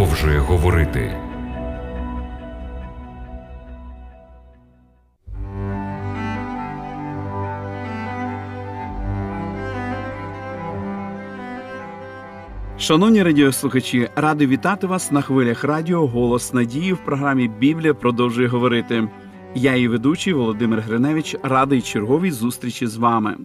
продовжує говорити. Шановні радіослухачі, радий вітати вас на хвилях радіо Голос Надії в програмі Біблія продовжує говорити. Я і ведучий Володимир Гриневич радий черговій зустрічі з вами.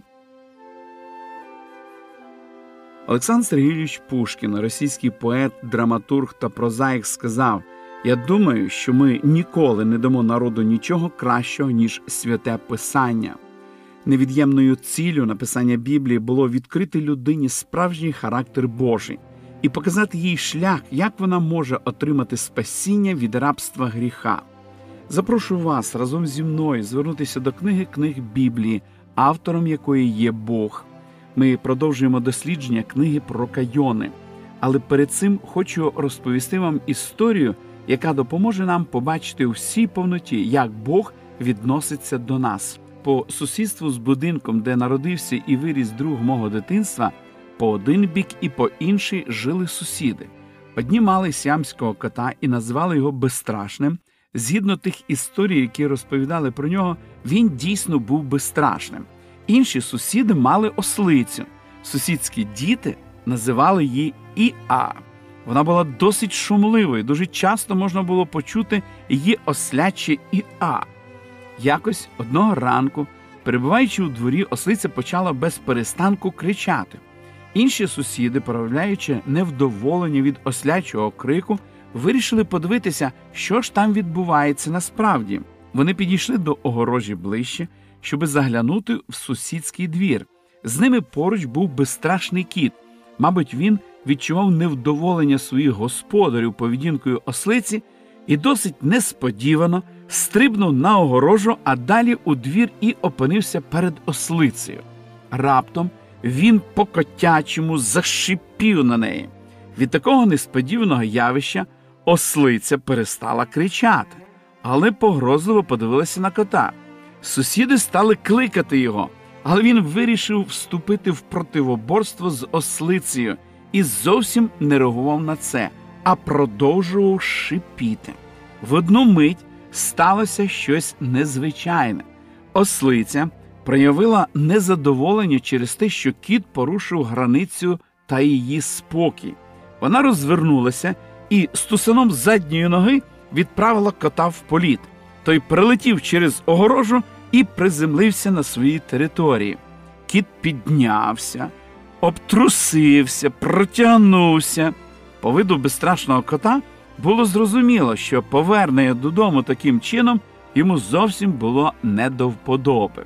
Олександр Сергійович Пушкін, російський поет, драматург та прозаїк, сказав: Я думаю, що ми ніколи не дамо народу нічого кращого, ніж святе Писання. Невід'ємною ціллю написання Біблії було відкрити людині справжній характер Божий і показати їй шлях, як вона може отримати спасіння від рабства гріха. Запрошую вас разом зі мною звернутися до книги книг Біблії, автором якої є Бог. Ми продовжуємо дослідження книги про Кайони. Але перед цим хочу розповісти вам історію, яка допоможе нам побачити у всій повноті, як Бог відноситься до нас. По сусідству з будинком, де народився і виріс друг мого дитинства, по один бік і по інший жили сусіди. Одні мали сямського кота і назвали його безстрашним. Згідно тих історій, які розповідали про нього, він дійсно був безстрашним. Інші сусіди мали ослицю. Сусідські діти називали її Іа. Вона була досить шумливою, дуже часто можна було почути її осляче Іа. Якось одного ранку, перебуваючи у дворі, ослиця почала без перестанку кричати. Інші сусіди, проявляючи невдоволення від ослячого крику, вирішили подивитися, що ж там відбувається насправді. Вони підійшли до огорожі ближче, щоби заглянути в сусідський двір. З ними поруч був безстрашний кіт. Мабуть, він відчував невдоволення своїх господарів поведінкою ослиці і досить несподівано стрибнув на огорожу, а далі у двір і опинився перед ослицею. Раптом він по котячому зашипів на неї. Від такого несподіваного явища ослиця перестала кричати, але погрозливо подивилася на кота. Сусіди стали кликати його, але він вирішив вступити в противоборство з ослицею і зовсім не реагував на це, а продовжував шипіти. В одну мить сталося щось незвичайне. Ослиця проявила незадоволення через те, що кіт порушив границю та її спокій. Вона розвернулася і стусаном задньої ноги відправила кота в політ. Той прилетів через огорожу і приземлився на своїй території. Кіт піднявся, обтрусився, протягнувся. По виду безстрашного кота було зрозуміло, що повернення додому таким чином йому зовсім було не до вподоби.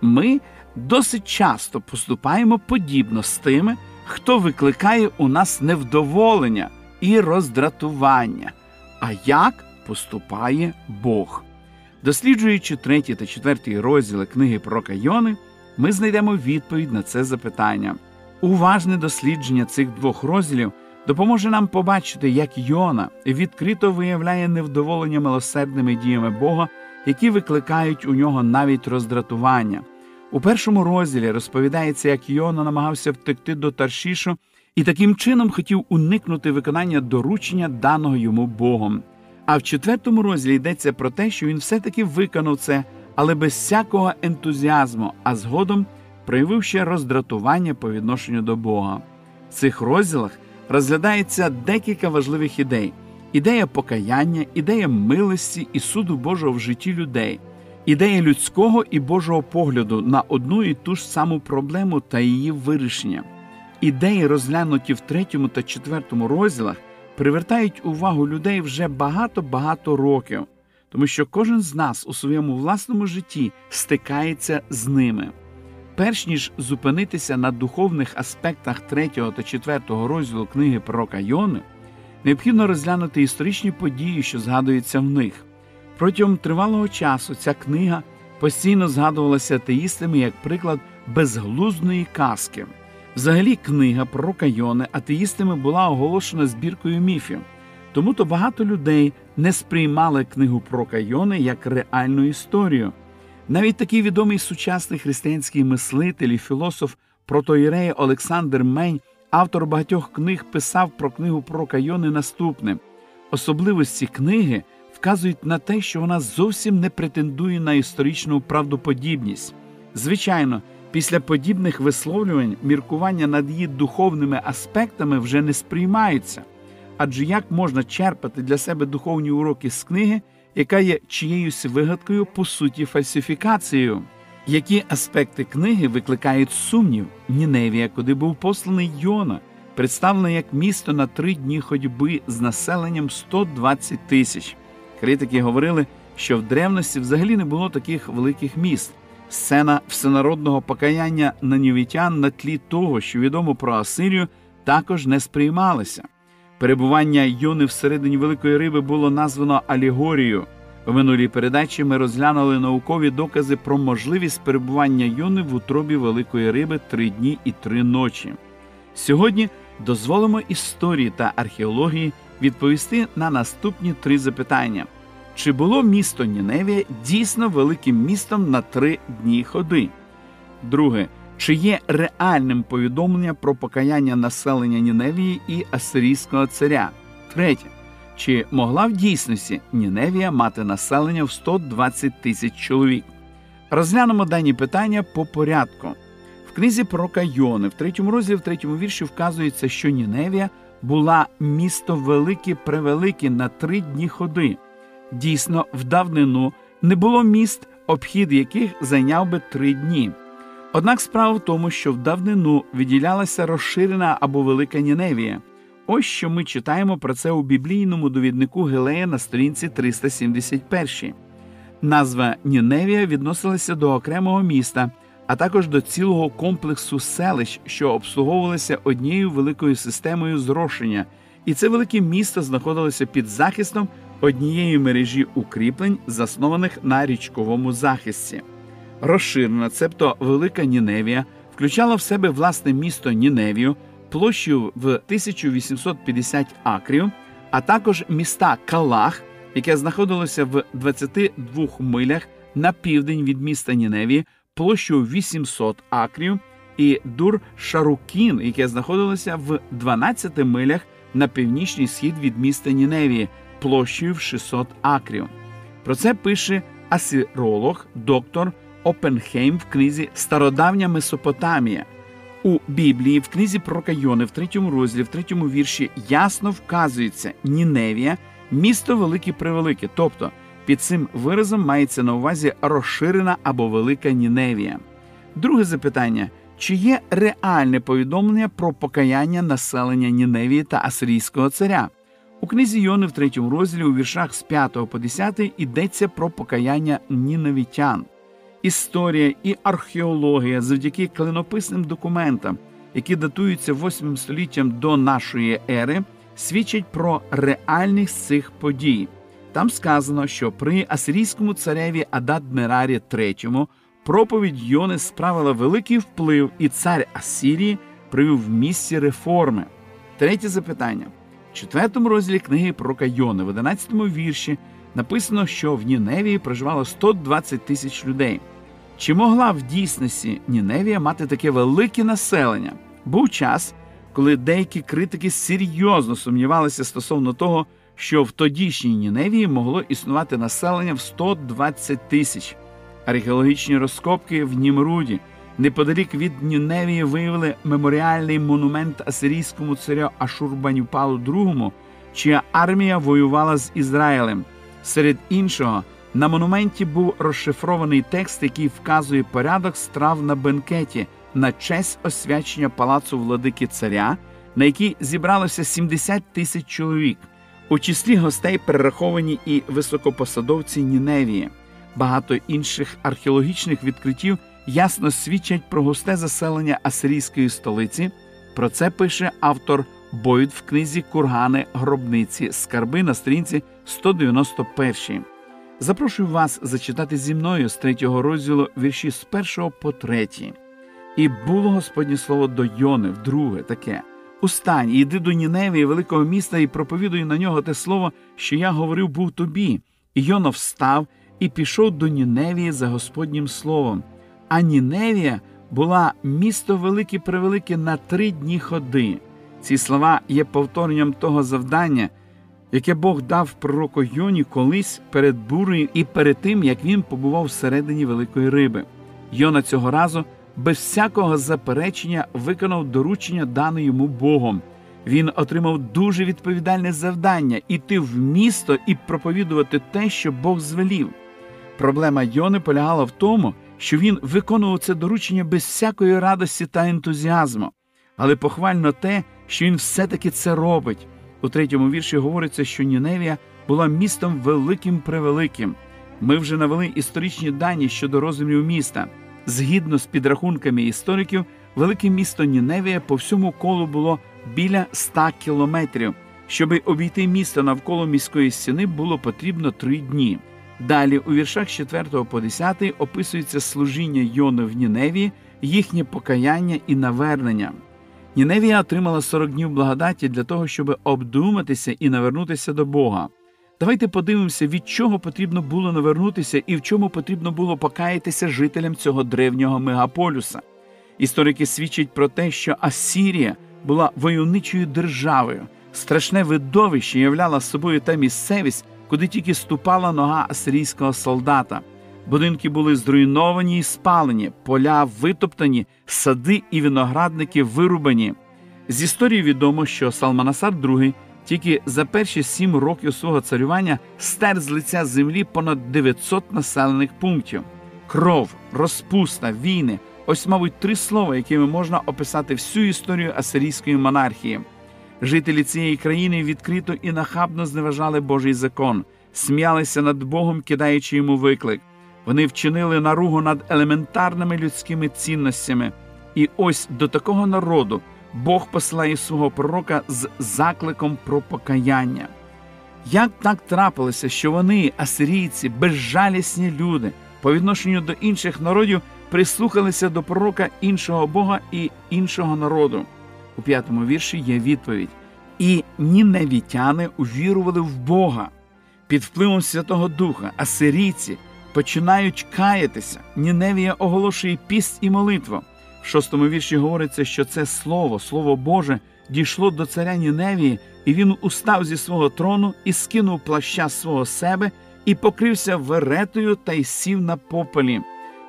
Ми досить часто поступаємо подібно з тими, хто викликає у нас невдоволення і роздратування. А як поступає Бог? Досліджуючи третій та четвертий розділи книги про Кайони, ми знайдемо відповідь на це запитання. Уважне дослідження цих двох розділів допоможе нам побачити, як Йона відкрито виявляє невдоволення милосердними діями Бога, які викликають у нього навіть роздратування. У першому розділі розповідається, як Йона намагався втекти до Таршішу і таким чином хотів уникнути виконання доручення даного йому Богом. А в четвертому розділі йдеться про те, що він все-таки виконав це, але без всякого ентузіазму, а згодом проявив ще роздратування по відношенню до Бога. В цих розділах розглядається декілька важливих ідей: ідея покаяння, ідея милості і суду Божого в житті людей, ідея людського і Божого погляду на одну і ту ж саму проблему та її вирішення. Ідеї, розглянуті в третьому та четвертому розділах, привертають увагу людей вже багато-багато років, тому що кожен з нас у своєму власному житті стикається з ними. Перш ніж зупинитися на духовних аспектах третього та четвертого розділу книги пророка Йони, необхідно розглянути історичні події, що згадуються в них. Протягом тривалого часу ця книга постійно згадувалася атеїстами як приклад безглуздної казки. Взагалі, книга пророка Йони атеїстами була оголошена збіркою міфів, тому то багато людей не сприймали книгу пророка Йони як реальну історію. Навіть такий відомий сучасний християнський мислитель і філософ протоїрея Олександр Мень Автор багатьох книг писав про книгу пророка Йони наступне. Особливості книги вказують на те, що вона зовсім не претендує на історичну правдоподібність. Звичайно, після подібних висловлювань міркування над її духовними аспектами вже не сприймаються. Адже як можна черпати для себе духовні уроки з книги, яка є чиєюсь вигадкою, по суті, фальсифікацією? Які аспекти книги викликають сумнів? Ніневія, куди був посланий Йона, представлена як місто на три дні ходьби з населенням 120 тисяч. Критики говорили, що в древності взагалі не було таких великих міст. Сцена всенародного покаяння нанівітян на тлі того, що відомо про Асирію, також не сприймалася. Перебування Йони всередині великої риби було названо алегорією. У минулій передачі ми розглянули наукові докази про можливість перебування Йони в утробі великої риби три дні і три ночі. Сьогодні дозволимо історії та археології відповісти на наступні три запитання: чи було місто Ніневія дійсно великим містом на три дні ходи? Друге, чи є реальним повідомлення про покаяння населення Ніневії і Асирійського царя? Третє. Чи могла в дійсності Ніневія мати населення в 120 тисяч чоловік? Розглянемо дані питання по порядку. В книзі пророка Йони, в третьому розділі, в третьому вірші вказується, що Ніневія була місто велике превелике на три дні ходи. Дійсно, в давнину не було міст, обхід яких зайняв би три дні. Однак справа в тому, що в давнину виділялася розширена або велика Ніневія. Ось що ми читаємо про це у біблійному довіднику Гелея на сторінці 371. Назва Ніневія відносилася до окремого міста, а також до цілого комплексу селищ, що обслуговувалися однією великою системою зрошення, і це велике місто знаходилося під захистом однієї мережі укріплень, заснованих на річковому захисті. Розширена, цебто велика Ніневія, включала в себе власне місто Ніневію площею в 1850 акрів, а також міста Калах, яке знаходилося в 22 милях на південь від міста Ніневії, площею 800 акрів, і Дур Шарукін, яке знаходилося в 12 милях на північний схід від міста Ніневії, площею в 600 акрів. Про це пише асиролог доктор Опенхейм в книзі Стародавня Месопотамія. У Біблії в книзі пророка Йони в третьому розділі, в третьому вірші ясно вказується Ніневія, місто велике превелике. Тобто під цим виразом мається на увазі розширена або велика Ніневія. Друге запитання: чи є реальне повідомлення про покаяння населення Ніневії та Асирійського царя? У книзі Йони в третьому розділі у віршах з 5 по 10 йдеться про покаяння ніневітян. Історія і археологія завдяки клинописним документам, які датуються 8 століттям до нашої ери, свідчать про реальність цих подій. Там сказано, що при асирійському цареві Адад-Мерарі III проповідь Йони справила великий вплив, і цар Асирії привів в місці реформи. Третє запитання. В четвертому розділі книги пророка Йони, в 11 вірші, написано, що в Ніневії проживало 120 тисяч людей. Чи могла в дійсності Ніневія мати таке велике населення? Був час, коли деякі критики серйозно сумнівалися стосовно того, що в тодішній Ніневії могло існувати населення в 120 тисяч. Археологічні розкопки в Німруді неподалік від Ніневії виявили меморіальний монумент асирійському царю Ашурбанюпалу II, чия армія воювала з Ізраїлем. Серед іншого, на монументі був розшифрований текст, який вказує порядок страв на бенкеті на честь освячення палацу владики царя, на який зібралося 70 тисяч чоловік. У числі гостей перераховані і високопосадовці Ніневії. Багато інших археологічних відкриттів ясно свідчать про густе заселення асирійської столиці. Про це пише автор Бойд в книзі Кургани гробниці скарби на сторінці 191. Запрошую вас зачитати зі мною з третього розділу вірші з першого по третій. І було Господнє слово до Йони вдруге таке. Устань, і йди до Ніневії, великого міста, і проповідуй на нього те слово, що я говорив був тобі. І Йона встав і пішов до Ніневії за Господнім словом. А Ніневія була місто велике превелике на три дні ходи. Ці слова є повторенням того завдання, яке Бог дав пророку Йоні колись перед бурею і перед тим, як він побував всередині великої риби. Йона цього разу без всякого заперечення виконав доручення дане йому Богом. Він отримав дуже відповідальне завдання іти в місто і проповідувати те, що Бог звелів. Проблема Йони полягала в тому, що він виконував це доручення без всякої радості та ентузіазму, але похвально те, що він все-таки це робить. У третьому вірші говориться, що Ніневія була містом великим превеликим. Ми вже навели історичні дані щодо розмірів міста. Згідно з підрахунками істориків, велике місто Ніневія по всьому колу було біля 100 кілометрів. Щоби обійти місто навколо міської стіни, було потрібно три дні. Далі у віршах 4 по 10 описується служіння Йони в Ніневії, їхнє покаяння і навернення. Ніневія отримала 40 днів благодаті для того, щоб обдуматися і навернутися до Бога. Давайте подивимося, від чого потрібно було навернутися і в чому потрібно було покаятися жителям цього древнього мегаполюса. Історики свідчать про те, що Асірія була войовничою державою. Страшне видовище являла собою та місцевість, куди тільки ступала нога асирійського солдата. Будинки були зруйновані і спалені, поля витоптані, сади і виноградники вирубані. З історії відомо, що Салманасар II тільки за перші сім років свого царювання стер з лиця землі понад 900 населених пунктів. Кров, розпуста, війни ось, мабуть, три слова, якими можна описати всю історію асирійської монархії. Жителі цієї країни відкрито і нахабно зневажали Божий закон, сміялися над Богом, кидаючи йому виклик. Вони вчинили наругу над елементарними людськими цінностями. І ось до такого народу Бог посилає свого пророка з закликом про покаяння. Як так трапилося, що вони, асирійці, безжалісні люди, по відношенню до інших народів, прислухалися до пророка іншого Бога і іншого народу? У п'ятому вірші є відповідь: і ніневітяни увірували в Бога. Під впливом Святого Духа, асирійці починають каятися. Ніневія оголошує піст і молитву. В шостому вірші говориться, що це слово, слово Боже, дійшло до царя Ніневії, і він устав зі свого трону і скинув плаща свого себе і покрився веретою та й сів на попелі.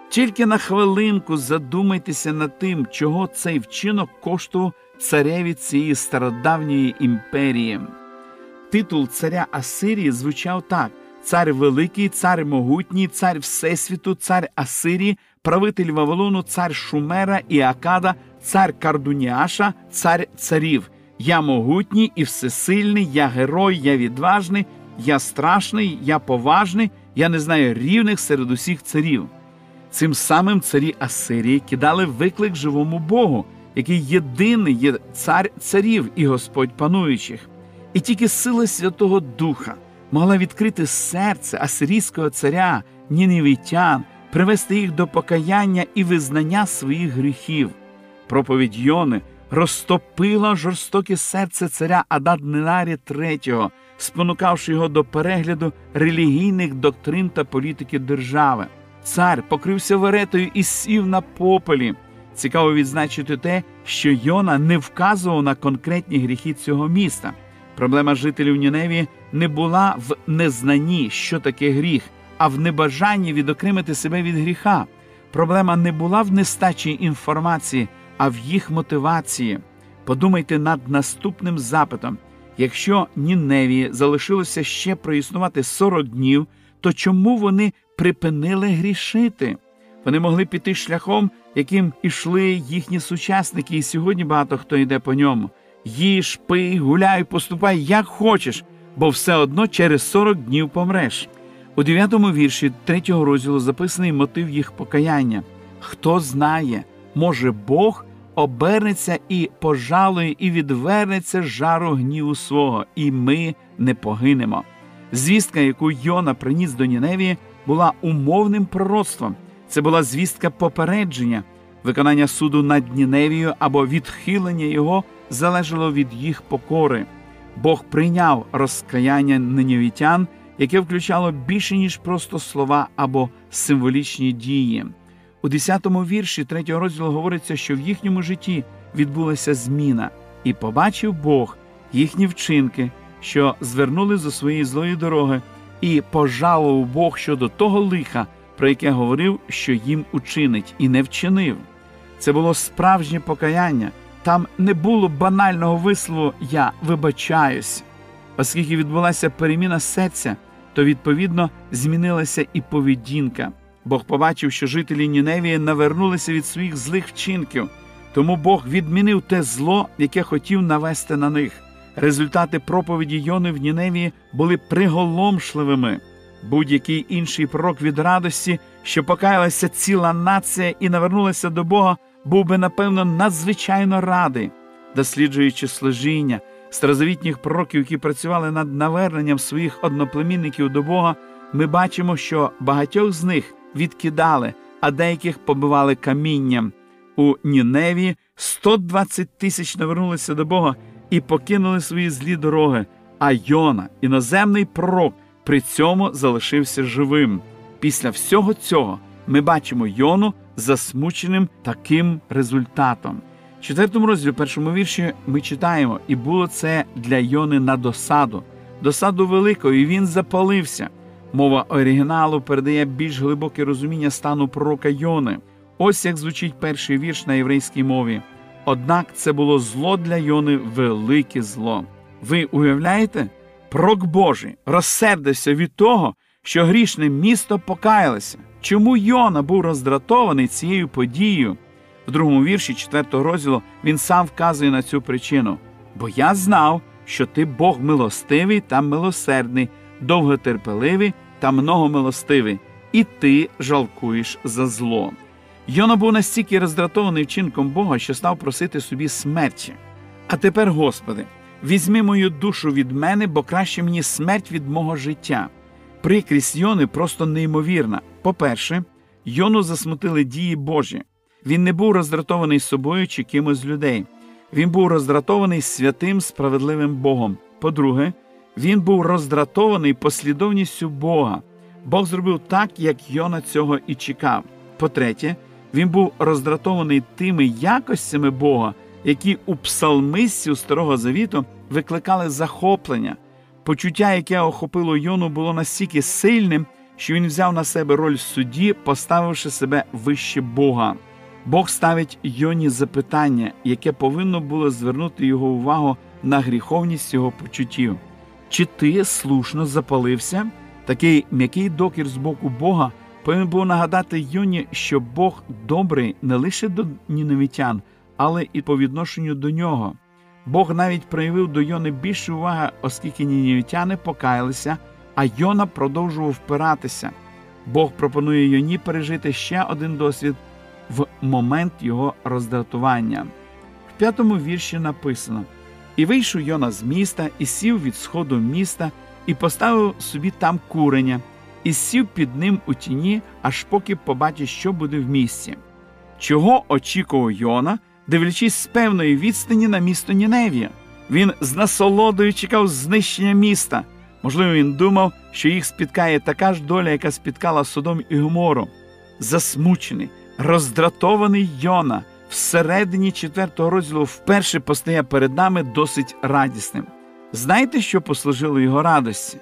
Тільки на хвилинку задумайтеся над тим, чого цей вчинок коштував цареві цієї стародавньої імперії. Титул царя Асирії звучав так: цар великий, цар могутній, цар Всесвіту, цар Асирії, правитель Вавилону, цар Шумера і Акада, цар Кардуніаша, цар царів. Я могутній і всесильний, я герой, я відважний, я страшний, я поважний, я не знаю рівних серед усіх царів. Цим самим царі Асирії кидали виклик живому Богу, який єдиний є цар царів і Господь пануючих. І тільки сила Святого Духа могла відкрити серце асирійського царя, ніневітян, привести їх до покаяння і визнання своїх гріхів. Проповідь Йони розтопила жорстоке серце царя Ададненарі III, спонукавши його до перегляду релігійних доктрин та політики держави. Цар покрився веретою і сів на попелі. Цікаво відзначити те, що Йона не вказував на конкретні гріхи цього міста. Проблема жителів Ніневі не була в незнанні, що таке гріх, а в небажанні відокремити себе від гріха. Проблема не була в нестачі інформації, а в їх мотивації. Подумайте над наступним запитом: якщо Ніневії залишилося ще проіснувати 40 днів, то чому вони припинили грішити? Вони могли піти шляхом, яким ішли їхні сучасники, і сьогодні багато хто йде по ньому. Їж, пий, гуляй, поступай, як хочеш, бо все одно через 40 днів помреш. У дев'ятому вірші третього розділу записаний мотив їх покаяння. Хто знає, може Бог обернеться і пожалує, і відвернеться жару гніву свого, і ми не погинемо. Звістка, яку Йона приніс до Ніневії, була умовним пророцтвом. Це була звістка попередження, виконання суду над Ніневією або відхилення його залежало від їх покори. Бог прийняв розкаяння нинівітян, яке включало більше, ніж просто слова або символічні дії. У 10-му вірші 3 розділу говориться, що в їхньому житті відбулася зміна, і побачив Бог їхні вчинки, що звернули зо своєї злої дороги, і пожалував Бог щодо того лиха, про яке говорив, що їм учинить, і не вчинив. Це було справжнє покаяння. Там не було банального вислову Я вибачаюсь. Оскільки відбулася переміна серця, то відповідно змінилася і поведінка. Бог побачив, що жителі Ніневії навернулися від своїх злих вчинків, тому Бог відмінив те зло, яке хотів навести на них. Результати проповіді Йони в Ніневії були приголомшливими. Будь-який інший пророк від радості, що покаялася ціла нація і навернулася до Бога, був би, напевно, надзвичайно радий, досліджуючи служіння старозавітніх пророків, які працювали над наверненням своїх одноплемінників до Бога, ми бачимо, що багатьох з них відкидали, а деяких побивали камінням. У Ніневі 120 тисяч навернулися до Бога і покинули свої злі дороги. А Йона, іноземний пророк, при цьому залишився живим. Після всього цього ми бачимо Йону засмученим таким результатом. В четвертому розділі, першому вірші, ми читаємо, і було це для Йони на досаду, досаду великою, і він запалився. Мова оригіналу передає більш глибоке розуміння стану пророка Йони. Ось як звучить перший вірш на єврейській мові. Однак це було зло для Йони велике зло. Ви уявляєте? Пророк Божий розсердився від того, що грішне місто покаялося. Чому Йона був роздратований цією подією? В другому вірші 4 розділу він сам вказує на цю причину. Бо я знав, що ти Бог милостивий та милосердний, довготерпеливий та многомилостивий, і ти жалкуєш за зло. Йона був настільки роздратований вчинком Бога, що став просити собі смерті. А тепер, Господи, візьми мою душу від мене, бо краще мені смерть від мого життя. Прикрість Йони просто неймовірна. По-перше, Йону засмутили дії Божі. Він не був роздратований собою чи кимось людей. Він був роздратований святим справедливим Богом. По-друге, він був роздратований послідовністю Бога. Бог зробив так, як Йона цього і чекав. По-третє, він був роздратований тими якостями Бога, які у псалмистів Старого Завіту викликали захоплення. Почуття, яке охопило Йону, було настільки сильним, що він взяв на себе роль судді, поставивши себе вище Бога. Бог ставить Йоні запитання, яке повинно було звернути його увагу на гріховність його почуттів. Чи ти слушно запалився? Такий м'який докір з боку Бога повинен був нагадати Йоні, що Бог добрий не лише до ніневітян, але і по відношенню до нього. Бог навіть проявив до Йони більше уваги, оскільки нінівітяни покаялися, а Йона продовжував впиратися. Бог пропонує Йоні пережити ще один досвід в момент його роздратування. В п'ятому вірші написано: І вийшов Йона з міста, і сів від сходу міста, і поставив собі там курення, і сів під ним у тіні, аж поки побачить, що буде в місті. Чого очікував Йона, дивлячись з певної відстані на місто Ніневія? Він з насолодою чекав знищення міста. Можливо, він думав, що їх спіткає така ж доля, яка спіткала Содом і Гомору. Засмучений, роздратований Йона всередині четвертого розділу вперше постає перед нами досить радісним. Знаєте, що послужило його радості?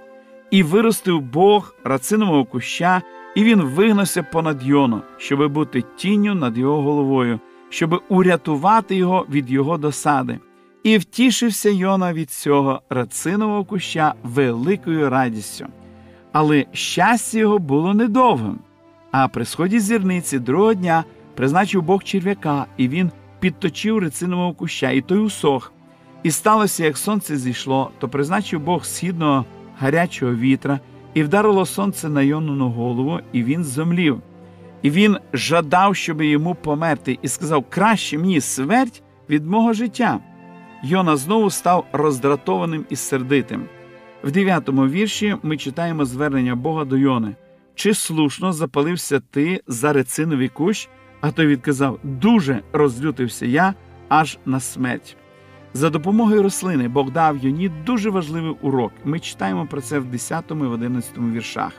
І виростив Бог рацинового куща, і він вигнався понад Йону, щоби бути тінню над його головою, щоби урятувати його від його досади. І втішився Йона від цього рацинового куща великою радістю. Але щастя його було недовгим. А при сході зірниці другого дня призначив Бог черв'яка, і він підточив рецинового куща, і той усох. І сталося, як сонце зійшло, то призначив Бог східного гарячого вітра, і вдарило сонце на Йонину голову, і він зомлів. І він жадав, щоб йому померти, і сказав: Краще мені смерть від мого життя. Йона знову став роздратованим і сердитим. В дев'ятому вірші ми читаємо звернення Бога до Йони. Чи слушно запалився ти за рециновий кущ? А той відказав: Дуже розлютився я аж на смерть. За допомогою рослини Бог дав Йоні дуже важливий урок. Ми читаємо про це в 10 і в 11 віршах.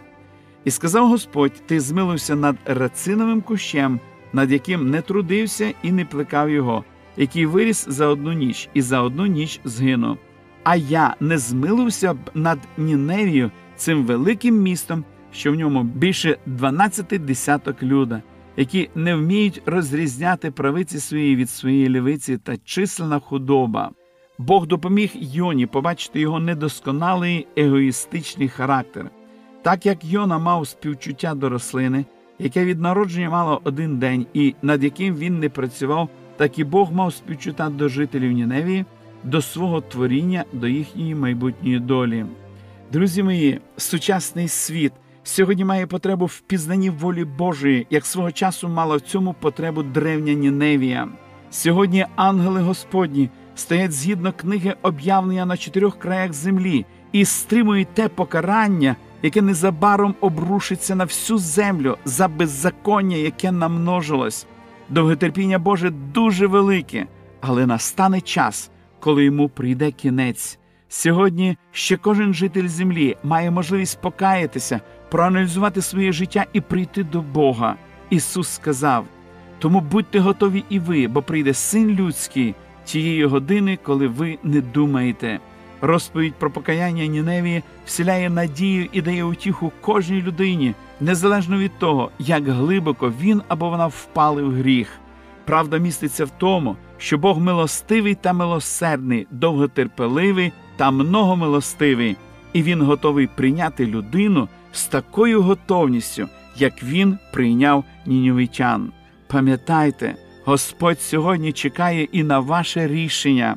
І сказав Господь: Ти змилився над рециновим кущем, над яким не трудився і не плекав його, який виріс за одну ніч і за одну ніч згинув. А я не змилився б над Ніневію цим великим містом, що в ньому більше 12 десяток люда, які не вміють розрізняти правиці свої від своєї лівиці та численна худоба. Бог допоміг Йоні побачити його недосконалий егоїстичний характер. Так як Йона мав співчуття до рослини, яке від народження мало один день і над яким він не працював, так і Бог мав співчуття до жителів Ніневії, до свого творіння, до їхньої майбутньої долі. Друзі мої, сучасний світ сьогодні має потребу в пізнанні волі Божої, як свого часу мала в цьому потребу древня Ніневія. Сьогодні ангели Господні стоять згідно книги об'явлення на чотирьох краях землі і стримують те покарання, яке незабаром обрушиться на всю землю за беззаконня, яке намножилось. Довготерпіння Боже дуже велике, але настане час, коли йому прийде кінець. Сьогодні ще кожен житель землі має можливість покаятися, проаналізувати своє життя і прийти до Бога. Ісус сказав: тому будьте готові і ви, бо прийде син людський тієї години, коли ви не думаєте. Розповідь про покаяння Ніневії вселяє надію і дає утіху кожній людині, незалежно від того, як глибоко він або вона впали в гріх. Правда міститься в тому, що Бог милостивий та милосердний, довготерпеливий та многомилостивий, і Він готовий прийняти людину з такою готовністю, як він прийняв ніньовичан. Пам'ятайте, Господь сьогодні чекає і на ваше рішення.